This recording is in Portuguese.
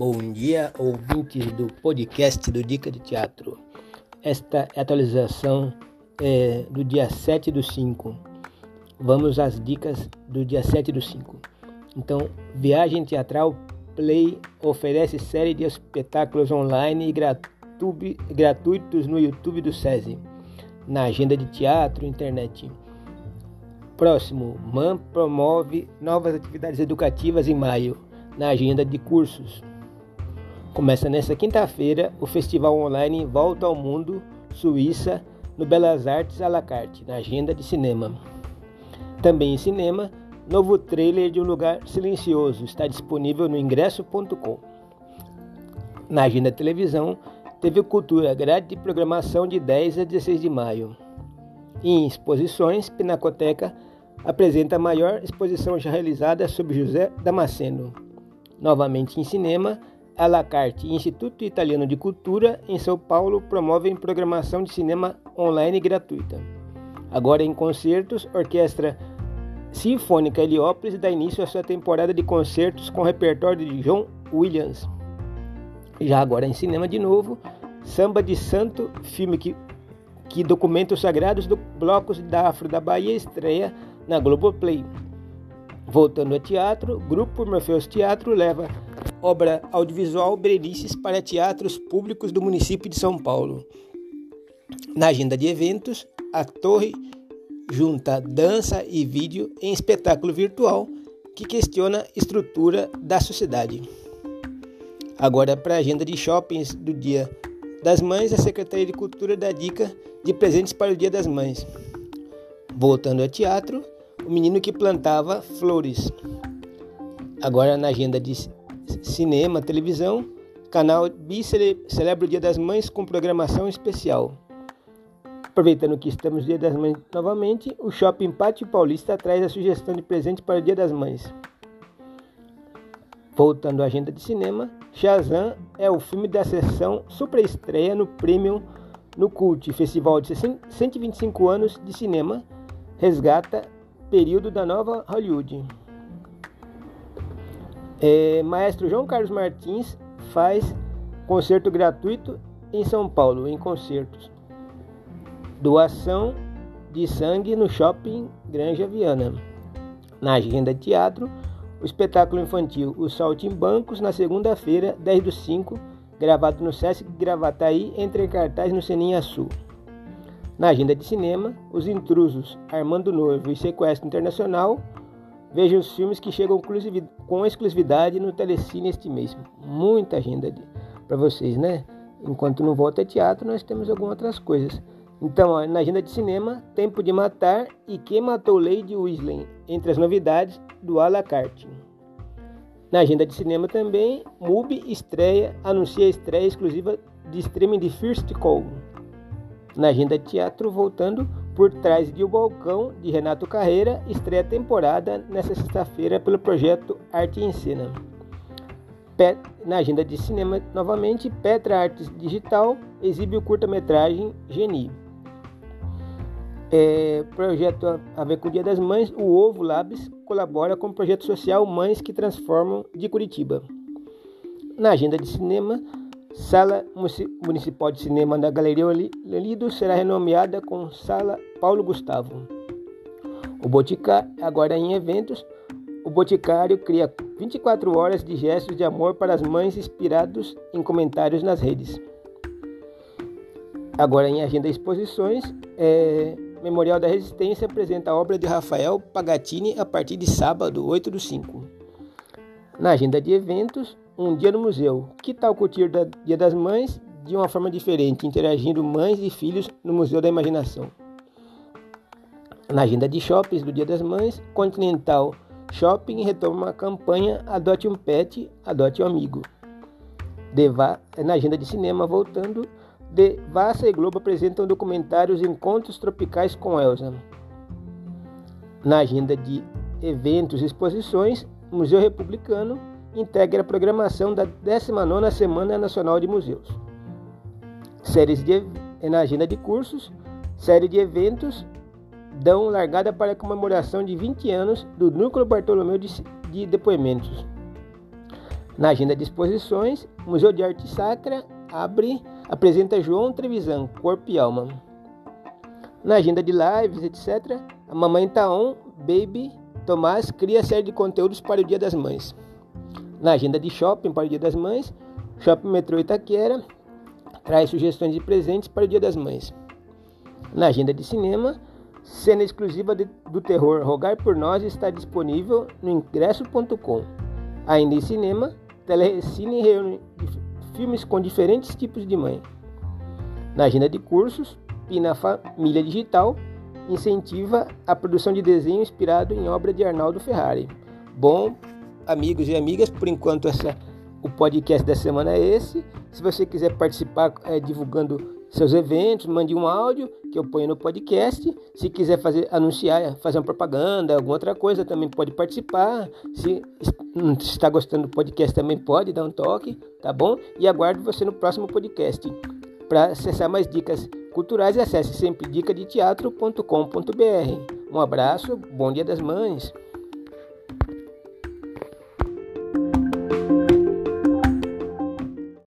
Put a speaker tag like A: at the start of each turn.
A: Bom dia, ouvintes do podcast do Dica de Teatro. Esta é a atualização é, do dia 7 do 5. Vamos às dicas do dia 7 do 5. Então, Viagem Teatral Play oferece série de espetáculos online e gratuitos no YouTube do SESI, na agenda de teatro e internet. Próximo, MAN promove novas atividades educativas em maio, na agenda de cursos. Começa nesta quinta-feira o Festival Online Volta ao Mundo Suíça no Belas Artes à la carte, na agenda de cinema. Também em cinema, novo trailer de Um Lugar Silencioso está disponível no ingresso.com. Na agenda televisão, teve Cultura, grade de programação de 10 a 16 de maio. Em exposições, Pinacoteca apresenta a maior exposição já realizada sobre José Damasceno. Novamente em cinema, a la carte Instituto Italiano de Cultura, em São Paulo, promovem programação de cinema online gratuita. Agora em concertos, Orquestra Sinfônica Heliópolis dá início à sua temporada de concertos com repertório de John Williams. Já agora em cinema de novo, Samba de Santo, filme que, que documenta os sagrados do blocos da Afro da Bahia, estreia na Globoplay. Voltando ao teatro, Grupo Morpheus Teatro leva obra audiovisual Berenices para teatros públicos do município de São Paulo. Na agenda de eventos, a Torre junta dança e vídeo em espetáculo virtual que questiona estrutura da sociedade. Agora, para a agenda de shoppings do Dia das Mães, a Secretaria de Cultura dá dica de presentes para o Dia das Mães. Voltando ao teatro, o menino que plantava flores. Agora na agenda de cinema, televisão, canal Bi celebra o Dia das Mães com programação especial. Aproveitando que estamos no Dia das Mães novamente, o Shopping Pátio Paulista traz a sugestão de presente para o Dia das Mães. Voltando à agenda de cinema, Shazam é o filme da sessão super estreia no Premium no Cult, festival de 125 anos de cinema, resgata período da nova Hollywood. É, maestro João Carlos Martins faz concerto gratuito em São Paulo, em concertos. Doação de sangue no Shopping Granja Viana. Na agenda de teatro, o espetáculo infantil Os Saltimbancos, na segunda-feira, 10 do 5, gravado no Sesc Gravataí, entre cartaz no Seninha Sul. Na agenda de cinema, Os Intrusos, Armando Noivo e Sequestro Internacional. Veja os filmes que chegam com exclusividade no Telecine este mês. Muita agenda para vocês, né? Enquanto não volta teatro, nós temos algumas outras coisas. Então, ó, na agenda de cinema, Tempo de Matar e Quem Matou Lady Weasley, entre as novidades do à la carte. Na agenda de cinema também, MUBI estreia, anuncia a estreia exclusiva de streaming de First Call. Na agenda de teatro, voltando por trás de O Balcão, de Renato Carreira, estreia temporada nesta sexta-feira pelo projeto Arte em Cena. Na agenda de cinema, novamente, Petra Artes Digital exibe o curta-metragem Geni. É, projeto a ver com o Dia das Mães, o Ovo Labs colabora com o projeto social Mães que Transformam de Curitiba. Na agenda de cinema, Sala Municipal de Cinema da Galeria Lido será renomeada com Sala Paulo Gustavo. O Boticário, agora em eventos, o Boticário cria 24 horas de gestos de amor para as mães inspirados em comentários nas redes. Agora em agenda exposições, é, Memorial da Resistência apresenta a obra de Rafael Pagatini a partir de sábado, 8 do 5. Na agenda de eventos, um dia no museu. Que tal curtir o Dia das Mães de uma forma diferente, interagindo mães e filhos no Museu da Imaginação? Na agenda de shoppings do Dia das Mães, Continental Shopping retoma a campanha Adote um Pet, Adote um Amigo. Deva, na agenda de cinema, voltando, Devassa e Globo apresentam documentários Encontros Tropicais com Elsa. Na agenda de eventos e exposições, Museu Republicano integra a programação da 19ª Semana Nacional de Museus. Séries de, na agenda de cursos, série de eventos dão largada para a comemoração de 20 anos do Núcleo Bartolomeu de, de Depoimentos. Na agenda de exposições, Museu de Arte Sacra abre, apresenta João Trevisan, Corpo e Alma. Na agenda de lives, etc., a Mamãe Taon, Baby, Tomás cria série de conteúdos para o Dia das Mães. Na agenda de shopping para o Dia das Mães, Shopping Metrô Itaquera traz sugestões de presentes para o Dia das Mães. Na agenda de cinema, cena exclusiva de, do terror Rogar por Nós está disponível no ingresso.com. Ainda em cinema, Telecine reúne filmes com diferentes tipos de mãe. Na agenda de cursos, Pina Família Digital incentiva a produção de desenho inspirado em obra de Arnaldo Ferrari. Bom, amigos e amigas, por enquanto essa, o podcast da semana é esse. Se você quiser participar é, divulgando seus eventos, mande um áudio que eu ponho no podcast. Se quiser fazer anunciar, fazer uma propaganda, alguma outra coisa, também pode participar. Se está gostando do podcast, também pode dar um toque, tá bom? E aguardo você no próximo podcast. Para acessar mais dicas culturais, acesse sempre dicadeteatro.com.br. Um abraço, bom dia das mães.